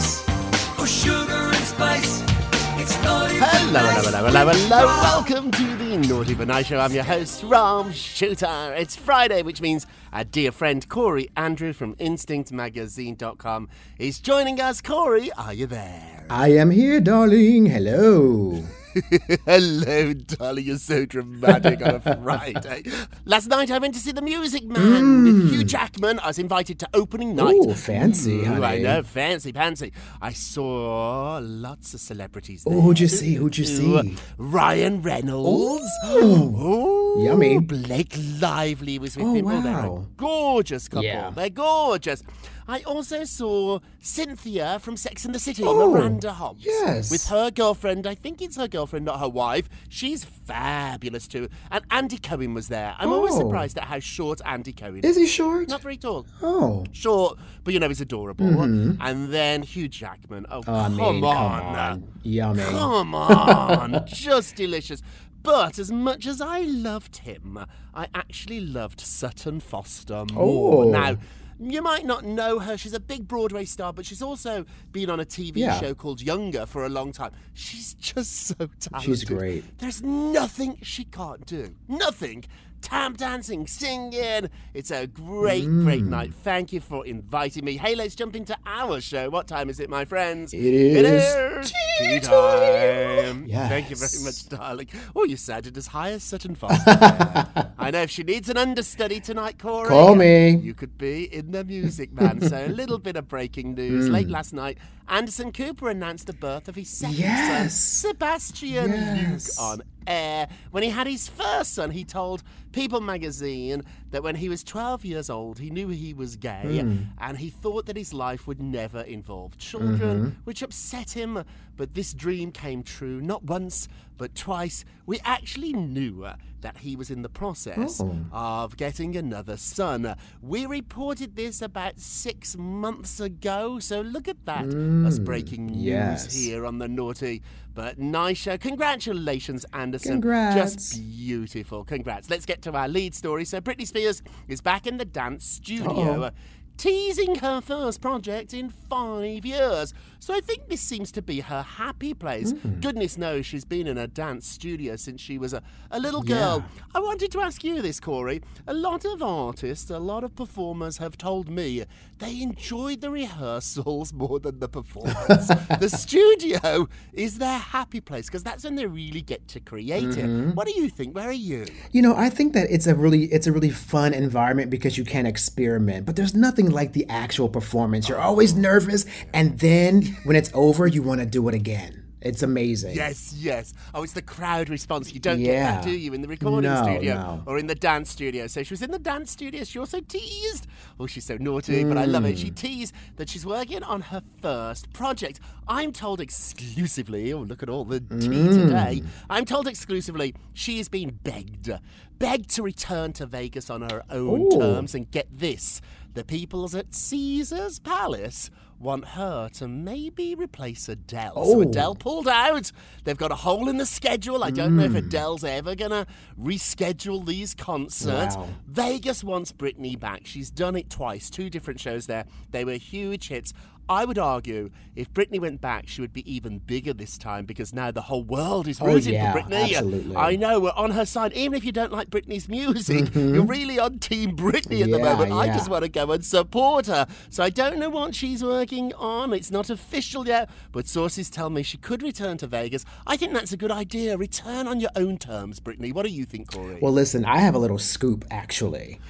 Scandal and or sugar and spice. It's naughty Hello, hello, hello, hello, hello. Welcome to the Naughty But Nice Show. I'm your host, Rob Shuter. It's Friday, which means our dear friend Corey Andrew from InstinctMagazine.com is joining us. Corey, are you there? I am here, darling. Hello. Hello, darling. You're so dramatic on a Friday. Eh? Last night I went to see The Music Man with Hugh mm. Jackman. I was invited to opening night. Ooh, fancy, mm, Ooh, I know, fancy, fancy. I saw lots of celebrities there. Oh, who'd you see? Who'd you see? Ryan Reynolds. Ooh. Ooh, Yummy. Blake Lively was with Oh, him. Oh, they're a wow. gorgeous couple. Yeah. They're gorgeous. I also saw Cynthia from Sex and the City, Oh, Miranda Hobbs. yes. With her girlfriend, I think it's her girlfriend, not her wife. She's fabulous too. And Andy Cohen was there. I'm always Oh. surprised at how short Andy Cohen Is he short? Not very tall. Oh. Short, but you know, he's adorable. And then Hugh Jackman. Oh, Mm-hmm. I come, mean, on. come on. Yummy. Come on. Just delicious. But as much as I loved him, I actually loved Sutton Foster more. Oh. Now, you might not know her. She's a big Broadway star, but she's also been on a TV Yeah. show called Younger for a long time. She's just so talented. She's great. There's nothing she can't do. Nothing. Tap dancing, singing. It's a great, great Mm. night. Thank you for inviting me. Hey, let's jump into our show. What time is it, my friends? It It is is tea time. Yes. Thank you very much, darling. Oh, you sounded as high as Sutton Foster. I know if she needs an understudy tonight, Corey. Call me. You could be in the Music Man. so a little bit of breaking news. Late last night, Anderson Cooper announced the birth of his second Yes. son, Sebastian Yes. Luke, on air. When he had his first son, he told People magazine that when he was 12 years old, he knew he was gay hmm. and he thought that his life would never involve children, mm-hmm. which upset him. But this dream came true not once, but twice. We actually knew that he was in the process oh. of getting another son. We reported this about six months ago, so look at that as mm. breaking news yes. here on the Naughty but Nice Show. Congratulations, Anderson. Congrats. Just beautiful. Congrats. Let's get to our lead story. So, Britney Spears is back in the dance studio. Uh-oh. teasing her first project in five years. So I think this seems to be her happy place. Hmm. Goodness knows she's been in a dance studio since she was a, a little girl. I wanted to ask you this, Corey. A lot of artists, a lot of performers have told me they enjoyed the rehearsals more than the performance. the studio is their happy place because that's when they really get to create Mm-hmm. it. What do you think? Where are you? You know, I think that it's a really it's a really fun environment because you can experiment, but there's nothing like the actual performance. You're always nervous and then when it's over, you want to do it again. It's amazing. Yes, yes. Oh, it's the crowd response. You don't get that, do you, in the recording No, studio no. or in the dance studio? So she was in the dance studio. She also teased. Oh, she's so naughty, but I love it. Mm. She teased that she's working on her first project. I'm told exclusively. Oh, look at all the tea Mm. today. I'm told exclusively she is being begged, begged to return to Vegas on her own Ooh. terms. And get this: the peoples at Caesar's Palace want her to maybe replace Adele. So Oh. Adele pulled out. They've got a hole in the schedule. I don't know if Mm. Adele's ever going to reschedule these concerts. Wow. Vegas wants Britney back. She's done it twice, two different shows there. They were huge hits. I would argue if Britney went back, she would be even bigger this time because now the whole world is Oh, rooting yeah, for Britney. absolutely. I know we're on her side. Even if you don't like Britney's music, you're really on Team Britney at the Mm-hmm. Yeah, moment. I just want to go and support her. So I don't know what she's working on. It's not official yet, but sources tell me she could return to Vegas. I think that's a good idea. Return on your own terms, Britney. What do you think, Corey? Well, listen, I have a little scoop actually.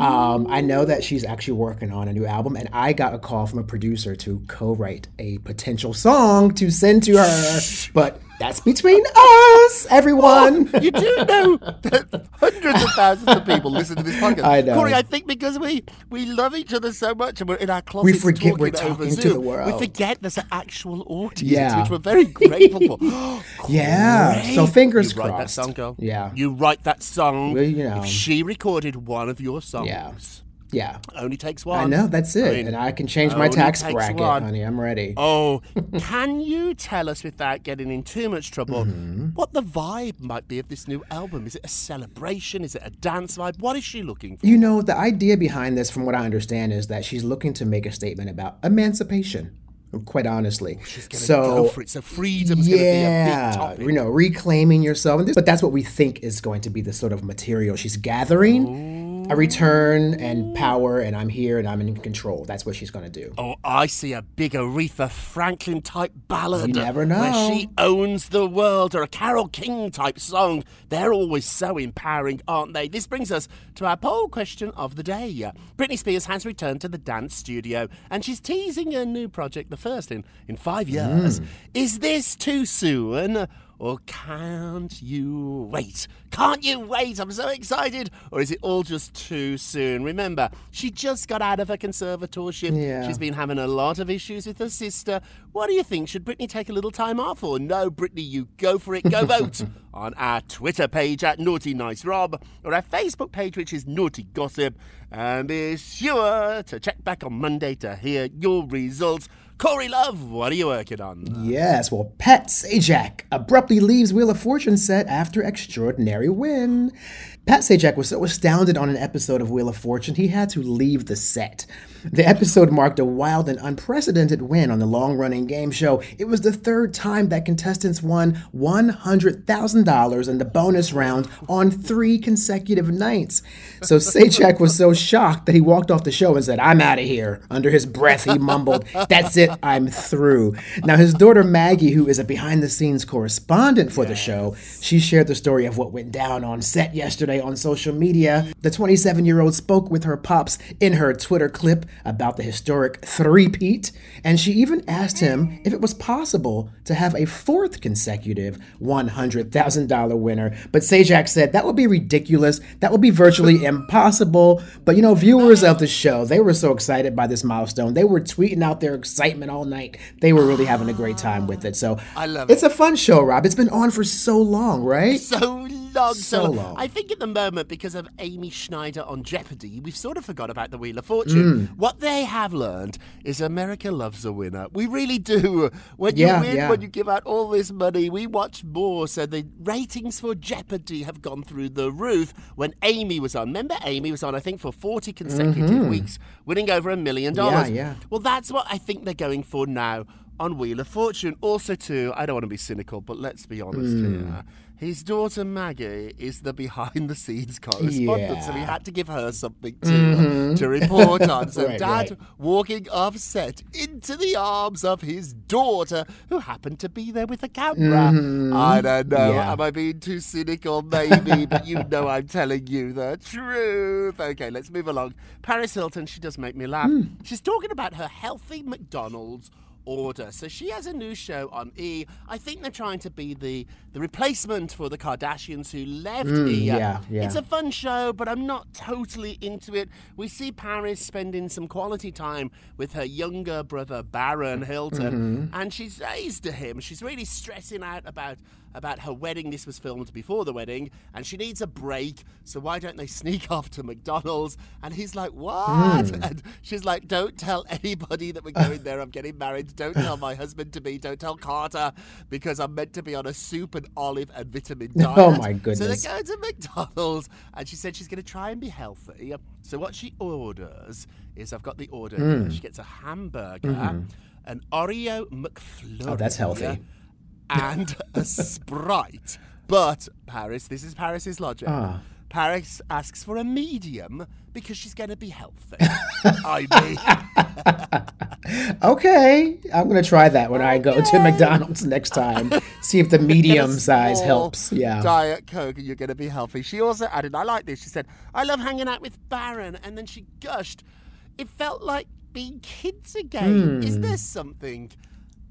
Um, I know that she's actually working on a new album, and I got a call from a producer to co write a potential song to send to her. But that's between us, oh, everyone. you do know that hundreds of thousands of people listen to this podcast. I know. Corey, I think because we, we love each other so much and we're in our closets We forget talking we're talking to Zoom, the world. We forget there's an actual audience, Yeah. which we're very grateful for. Yeah, so fingers you write that crossed. song, girl. Yeah. You write that song. Well, you know. If she recorded one of your songs, Yeah. Yeah. only takes one. I know, that's it. mean, and I can change my tax bracket, one. honey. I'm ready. Oh, can you tell us without getting in too much trouble Mm-hmm. what the vibe might be of this new album? Is it a celebration? Is it a dance vibe? What is she looking for? You know, the idea behind this, from what I understand, is that she's looking to make a statement about emancipation. Quite honestly, She's gonna so go for it. So freedom's gonna be a big yeah, topic. you know, reclaiming yourself, and this, but that's what we think is going to be the sort of material she's gathering, a return and power, and I'm here and I'm in control. That's what she's going to do. Oh, I see a big Aretha Franklin type ballad. You never know. Where she owns the world, or a Carole King type song. They're always so empowering, aren't they? This brings us to our poll question of the day. Britney Spears has returned to the dance studio, and she's teasing her new project, the first in, in five years. Mm. Is this too soon? Or can't you wait? Can't you wait? I'm so excited. Or is it all just too soon? Remember, she just got out of her conservatorship. Yeah. She's been having a lot of issues with her sister. What do you think? Should Britney take a little time off? Or no, Britney, you go for it. Go vote on our Twitter page at Naughty Nice Rob or our Facebook page, which is Naughty Gossip. And be sure to check back on Monday to hear your results. Corey Love, what are you working on? Yes, well, Pat Sajak abruptly leaves Wheel of Fortune set after extraordinary win. Pat Sajak was so astounded on an episode of Wheel of Fortune, he had to leave the set. The episode marked a wild and unprecedented win on the long running game show. It was the third time that contestants won $100,000 in the bonus round on three consecutive nights. So Sajak was so shocked that he walked off the show and said, I'm out of here. Under his breath, he mumbled, That's it, I'm through. Now, his daughter Maggie, who is a behind the scenes correspondent for the show, she shared the story of what went down on set yesterday on social media. The 27 year old spoke with her pops in her Twitter clip about the historic three-peat, and she even asked him if it was possible to have a fourth consecutive $100,000 winner. But Sajak said that would be ridiculous. That would be virtually impossible. But you know, viewers of the show, they were so excited by this milestone. They were tweeting out their excitement all night. They were really having a great time with it. So I love It's a fun show, Rob. It's been on for so long, right? So long, So long. I think at the moment, because of Amy Schneider on Jeopardy, we've sort of forgot about the Wheel of Fortune. Mm. What they have learned is America loves a winner. We really do. When Yeah, you win, yeah. when you give out all this money, we watch more. So the ratings for Jeopardy have gone through the roof. When Amy was on, remember Amy was on, I think, for 40 consecutive weeks, winning over a million dollars. Mm-hmm. yeah. Well, that's what I think they're going for now on Wheel of Fortune. Also, too, I don't want to be cynical, but let's be honest Hmm. here. His daughter Maggie is the behind the scenes correspondent, so we Yeah. had to give her something to, to report on. So, Right, Dad right. walking off set into the arms of his daughter, who happened to be there with a camera. I don't know. Mm-hmm. Yeah. Am I being too cynical? Maybe, but you know I'm telling you the truth. Okay, let's move along. Paris Hilton, she does make me laugh. Hmm. She's talking about her healthy McDonald's order. So she has a new show on E. I think they're trying to be the the replacement for the Kardashians who left E. Hmm, yeah, yeah. It's a fun show, but I'm not totally into it. We see Paris spending some quality time with her younger brother Baron Hilton, Mm-hmm. and she says to him, she's really stressing out about about her wedding. This was filmed before the wedding, and she needs a break. So why don't they sneak off to McDonald's? And he's like, "What?" Hmm. And she's like, "Don't tell anybody that we're going there. I'm getting married. Don't tell my husband to be. Don't tell Carter because I'm meant to be on a soup and olive and vitamin diet." Oh, my goodness! So they go to McDonald's, and she said she's going to try and be healthy. So what she orders is, I've got the order. Here. She gets a hamburger, an Oreo McFlurry. Mm-hmm. Oh, that's healthy. And a Sprite. But Paris, this is Paris's logic. Ah. Paris asks for a medium because she's going to be healthy. I mean, Okay, I'm gonna try that when I go to McDonald's next time. See if the medium size helps. Yeah. Diet Coke and you're going to be healthy. She also added, I like this. She said, I love hanging out with Baron. And then she gushed. It felt like being kids again. Is Hmm. there something,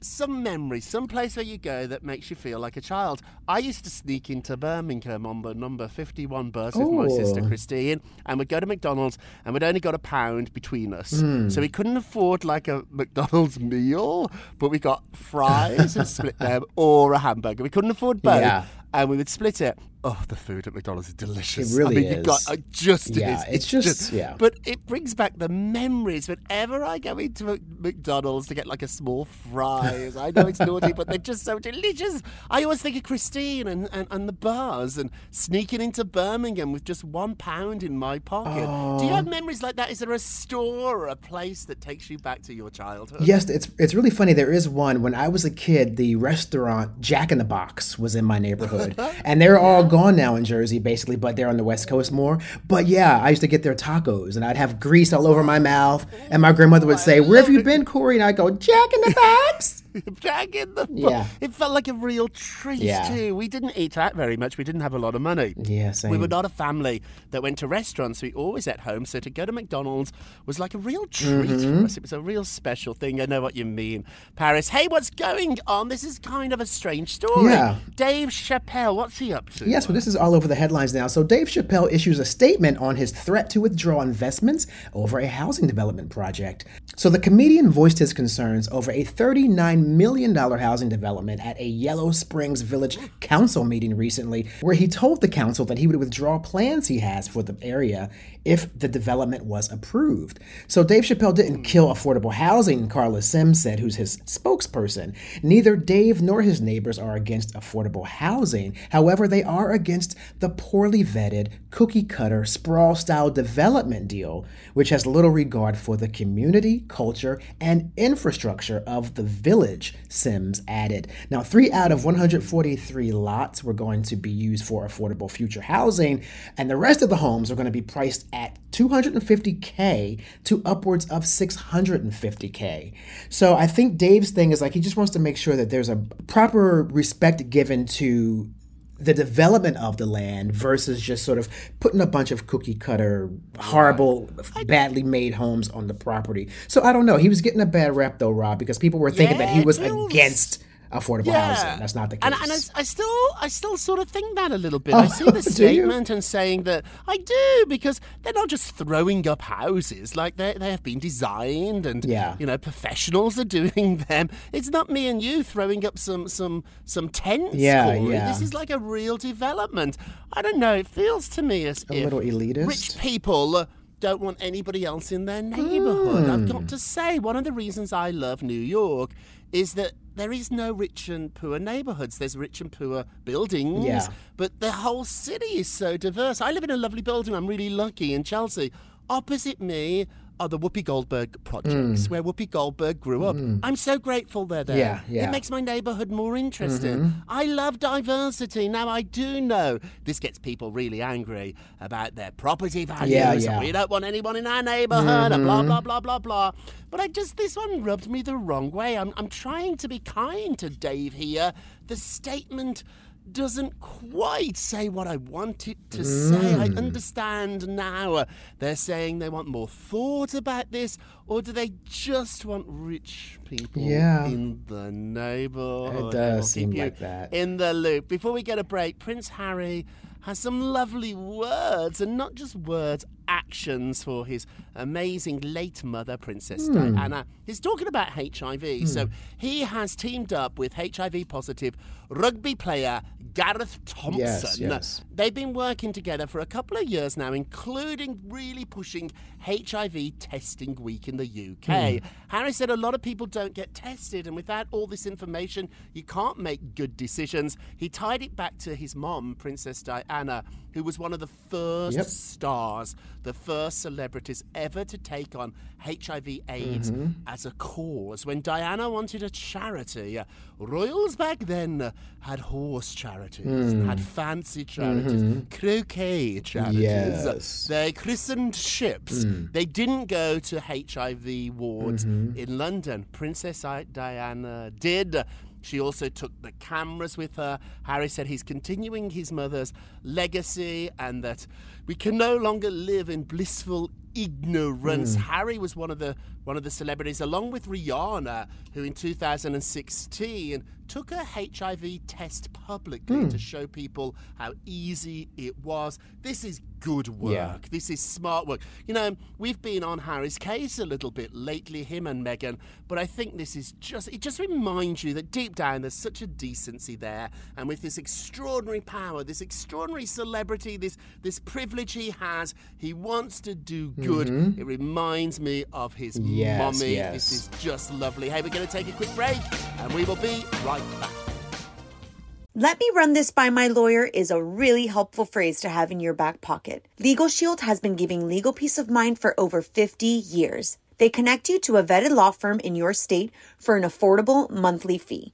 some memory, some place where you go that makes you feel like a child? I used to sneak into Birmingham on the number 51 bus with my sister Oh. Christine, and we'd go to McDonald's, and we'd only got a pound between us. Hmm. So we couldn't afford like a McDonald's meal, but we got fries and split them or a hamburger. We couldn't afford both. Yeah. And we would split it. Oh, the food at McDonald's is delicious. It really I mean, you got is. uh, just Yeah, is. it's just- yeah. But it brings back the memories. Whenever I go into Mc- McDonald's to get like a small fries, I know it's naughty, but they're just so delicious. I always think of Christine and, and, and the bars and sneaking into Birmingham with just one pound in my pocket. Do you have memories like that? Is there a store or a place that takes you back to your childhood? Yes, it's it's really funny. There is one. When I was a kid, the restaurant Jack in the Box was in my neighborhood, and they're all gone now in Jersey, basically. But they're on the West Coast more. But yeah, I used to get their tacos, and I'd have grease all over my mouth, and my grandmother would say, "Where have you been, Corey?" And I'd go, "Jack in the Box." Jack in the Yeah. It felt like a real treat Yeah. too. We didn't eat out very much. We didn't have a lot of money. Yeah, same. We were not a family that went to restaurants. We always at home. So to go to McDonald's was like a real treat Mm-hmm. for us. It was a real special thing. I know what you mean, Paris. Hey, what's going on? This is kind of a strange story. Yeah. Dave Chappelle, what's he up to? Yes, well, this is all over the headlines now. So, Dave Chappelle issues a statement on his threat to withdraw investments over a housing development project. So, the comedian voiced his concerns over a $39 million housing development at a Yellow Springs Village council meeting recently, where he told the council that he would withdraw plans he has for the area if the development was approved. So, Dave Chappelle didn't hmm. kill affordable housing, Carla Sims said, who's his spokesperson. Neither Dave nor his neighbors are against affordable housing. However, they are against the poorly vetted, cookie cutter, sprawl style development deal, which has little regard for the community, culture, and infrastructure of the village, Sims added. Now, three out of 143 lots were going to be used for affordable future housing, and the rest of the homes are going to be priced at 250K to upwards of 650K. So I think Dave's thing is like he just wants to make sure that there's a proper respect given to the development of the land versus just sort of putting a bunch of cookie cutter, horrible, badly made homes on the property. So I don't know. He was getting a bad rap though, Rob, because people were thinking that he was against affordable housing. That's not the case. And, and I, I still, I still sort of think that a little bit. I see the do you? statement and saying that I do because they're not just throwing up houses like they they have been designed and Yeah. you know professionals are doing them. It's not me and you throwing up some some some tents. Yeah, Corey. yeah. This is like a real development. I don't know. It feels to me as A if little elitist? rich people. uh, Don't want anybody else in their neighborhood. I've Hmm. got to say, one of the reasons I love New York is that there is no rich and poor neighborhoods. There's rich and poor buildings, Yeah. but the whole city is so diverse. I live in a lovely building. I'm really lucky in Chelsea. Opposite me are the Whoopi Goldberg projects, mm. where Whoopi Goldberg grew up. Mm. I'm so grateful they're there. Yeah, yeah. It makes my neighborhood more interesting. Mm-hmm. I love diversity. Now, I do know this gets people really angry about their property values. Yeah, yeah. We don't want anyone in our neighborhood, and blah, blah, mm-hmm. blah, blah, blah. But I just, this one rubbed me the wrong way. I'm, I'm trying to be kind to Dave here. The statement doesn't quite say what I want it to say. I mm. understand now. They're saying they want more thought about this, or do they just want rich people Yeah. in the neighborhood? It does seem like that. In the loop. Before we get a break, Prince Harry has some lovely words, and not just words, actions for his amazing late mother, Princess Hmm. Diana. He's talking about HIV. So he has teamed up with HIV positive rugby player Gareth Thompson. Yes, yes. They've been working together for a couple of years now, including really pushing HIV testing week in the UK. Hmm. Harry said a lot of people don't get tested, and without all this information, you can't make good decisions. He tied it back to his mom, Princess Diana, who was one of the first Yep. stars, the first celebrities ever to take on HIV AIDS Mm-hmm. as a cause. When Diana wanted a charity, royals back then had horse charities, Mm. had fancy charities, croquet charities. Mm-hmm. Yes. They christened ships. They didn't go to HIV wards in London. Princess Diana did. She also took the cameras with her. Harry said he's continuing his mother's legacy and that we can no longer live in blissful ignorance. Hmm. Harry was one of the one of the celebrities, along with Rihanna, who in 2016 took a HIV test publicly hmm. to show people how easy it was. This is good work. Yeah. This is smart work. You know, we've been on Harry's case a little bit lately, him and Meghan, but I think this is just, it just reminds you that deep down there's such a decency there. And with this extraordinary power, this extraordinary celebrity, this, this privilege he has, he wants to do good. It reminds me of his Mm-hmm. Yes, mummy. yes. This is just lovely. Hey, we're going to take a quick break and we will be right back. Let me run this by my lawyer is a really helpful phrase to have in your back pocket. Legal Shield has been giving legal peace of mind for over 50 years. They connect you to a vetted law firm in your state for an affordable monthly fee.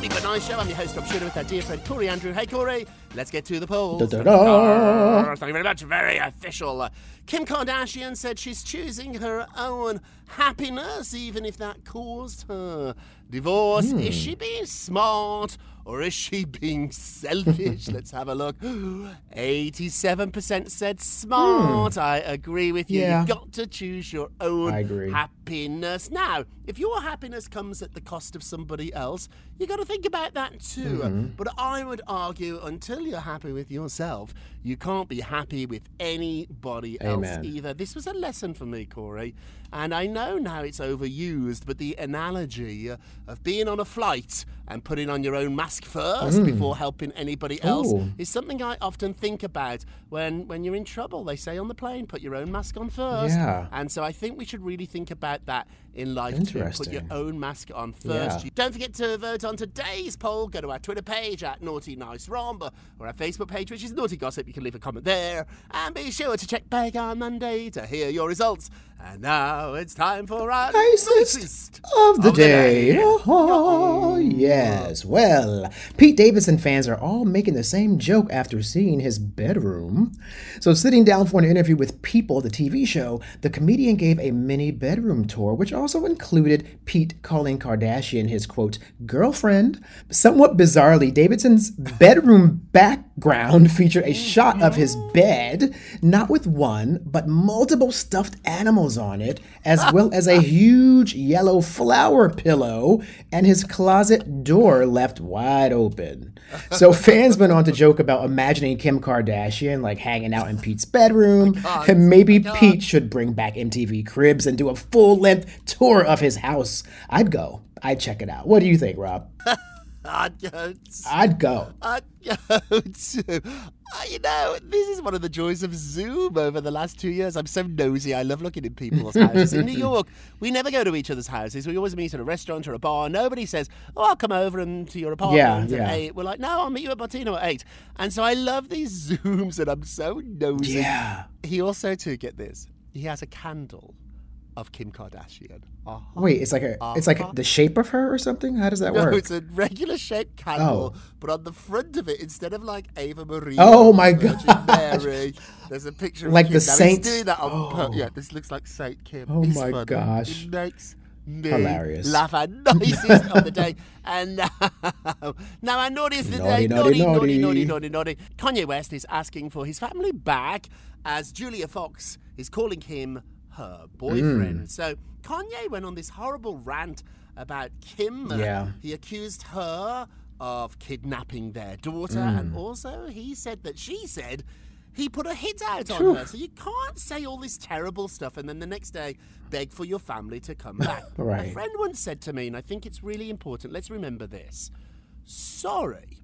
Naughty But Nice Show. I'm your host, Rob Shuter, with our dear friend Corey Andrew. Hey, Corey, let's get to the polls. Da-da-da. Thank you very much. Very official. Kim Kardashian said she's choosing her own happiness, even if that caused her divorce. Is she hmm. being smart or is she being selfish? Let's have a look. 87% said smart. Hmm. I agree with you. Yeah. You've got to choose your own happiness. Now, if your happiness comes at the cost of somebody else, you got to think about that too. Mm-hmm. But I would argue until you're happy with yourself, you can't be happy with anybody else either. This was a lesson for me, Corey. And I know now it's overused, but the analogy of being on a flight and putting on your own mask first before helping anybody else Mm. Ooh. is something I often think about when, when you're in trouble. They say on the plane, put your own mask on first. Yeah. And so I think we should really think about that in life too. Put your own mask on first. Yeah. Don't forget to vote on today's poll. Go to our Twitter page at Naughty Nice Rob or our Facebook page, which is Naughty Gossip. You can leave a comment there. And be sure to check back on Monday to hear your results. And now it's time for our Nicest of the of the day. day. Oh, yes. Well, Pete Davidson fans are all making the same joke after seeing his bedroom. So, sitting down for an interview with People, the TV show, the comedian gave a mini bedroom tour, which also included Pete calling Kardashian his quote, girlfriend. Somewhat bizarrely, Davidson's bedroom background featured a shot of his bed, not with one, but multiple stuffed animals on it, as well as a huge yellow flower pillow, and his closet door left wide open. So fans went on to joke about imagining Kim Kardashian like hanging out in Pete's bedroom, and maybe Pete should bring back MTV Cribs and do a full-length tour of his house. I'd go. I'd check it out. What do you think, Rob? I'd go. I'd go. I'd go to. Uh, You know, this is one of the joys of Zoom over the last two years. I'm so nosy. I love looking in people's houses. In New York, we never go to each other's houses. We always meet at a restaurant or a bar. Nobody says, "Oh, I'll come over and to your apartment Yeah, at yeah. 8. We're like, "No, I'll meet you at Martino at 8. And so I love these Zooms, and I'm so nosy. Yeah. He also, too, get this. He has a candle of Kim Kardashian. Uh-huh. Wait, it's like a, it's like the shape of her or something. How does that No, work? it's a regular shaped candle, Oh. but on the front of it, instead of like Ava Marie, Oh, my god. Mary, there's a picture of Like Kim. the Now, saint- doing that on Oh. yeah, this looks like Saint Kim. Oh, It's my gosh. It makes me Hilarious. laugh and nicest of the day. And now, now of the Naughty, day, naughty, naughty, naughty, naughty. naughty, naughty, naughty. Kanye West is asking for his family back as Julia Fox is calling him her boyfriend. Mm. So Kanye went on this horrible rant about Kim. Yeah. He accused her of kidnapping their daughter, Mm. and also he said that she said he put a hit out on her. So you can't say all this terrible stuff and then the next day beg for your family to come back. A friend once said to me, and I think it's really important, let's remember this sorry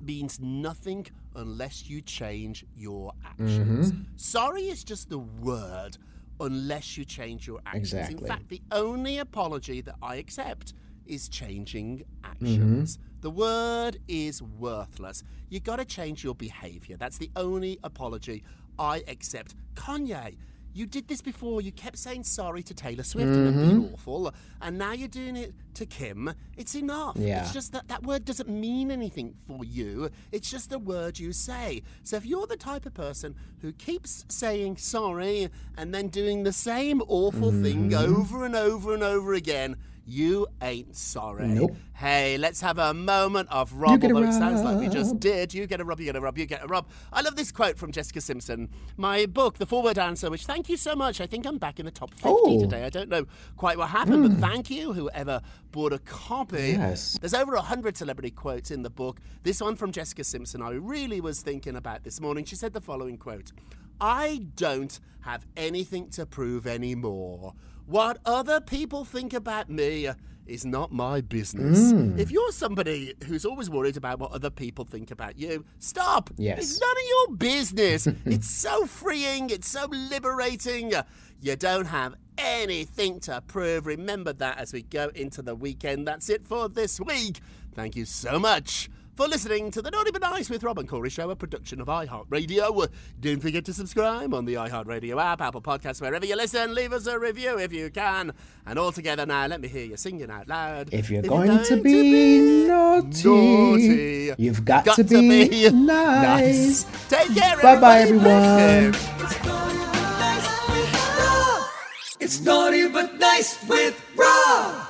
means nothing unless you change your actions. Mm-hmm. Sorry is just the word unless you change your actions. In fact, the only apology that I accept is changing actions. Mm-hmm. The word is worthless. You've got to change your behavior. That's the only apology I accept. Kanye, you did this before. You kept saying sorry to Taylor Swift and Mm-hmm. being awful, and now you're doing it to Kim. It's enough. Yeah. It's just that that word doesn't mean anything for you. It's just a word you say. So if you're the type of person who keeps saying sorry and then doing the same awful thing Mm-hmm. over and over and over again, you ain't sorry. Nope. Hey, let's have a moment of a although it sounds like we just did. You get a rub, you get a rub, you get a rub. I love this quote from Jessica Simpson. My book, The Forward Answer, which thank you so much. I think I'm back in the top 50 Oh. today. I don't know quite what happened, but thank you, whoever bought a copy. Yes. There's over a hundred celebrity quotes in the book. This one from Jessica Simpson, I really was thinking about this morning. She said the following quote I don't have anything to prove anymore. What other people think about me is not my business. Mm. If you're somebody who's always worried about what other people think about you, stop. Yes. It's none of your business. it's so freeing, it's so liberating. You don't have anything to prove. Remember that as we go into the weekend. That's it for this week. Thank you so much for listening to the Naughty But Nice with Rob and Corey Show, a production of iHeartRadio. Don't forget to subscribe on the iHeartRadio app, Apple Podcasts, wherever you listen. Leave us a review if you can. And all together now, let me hear you singing out loud. If you're going to be naughty, naughty, you've got to be nice. Take care, Bye-bye, everyone. It's naughty but nice with Rob.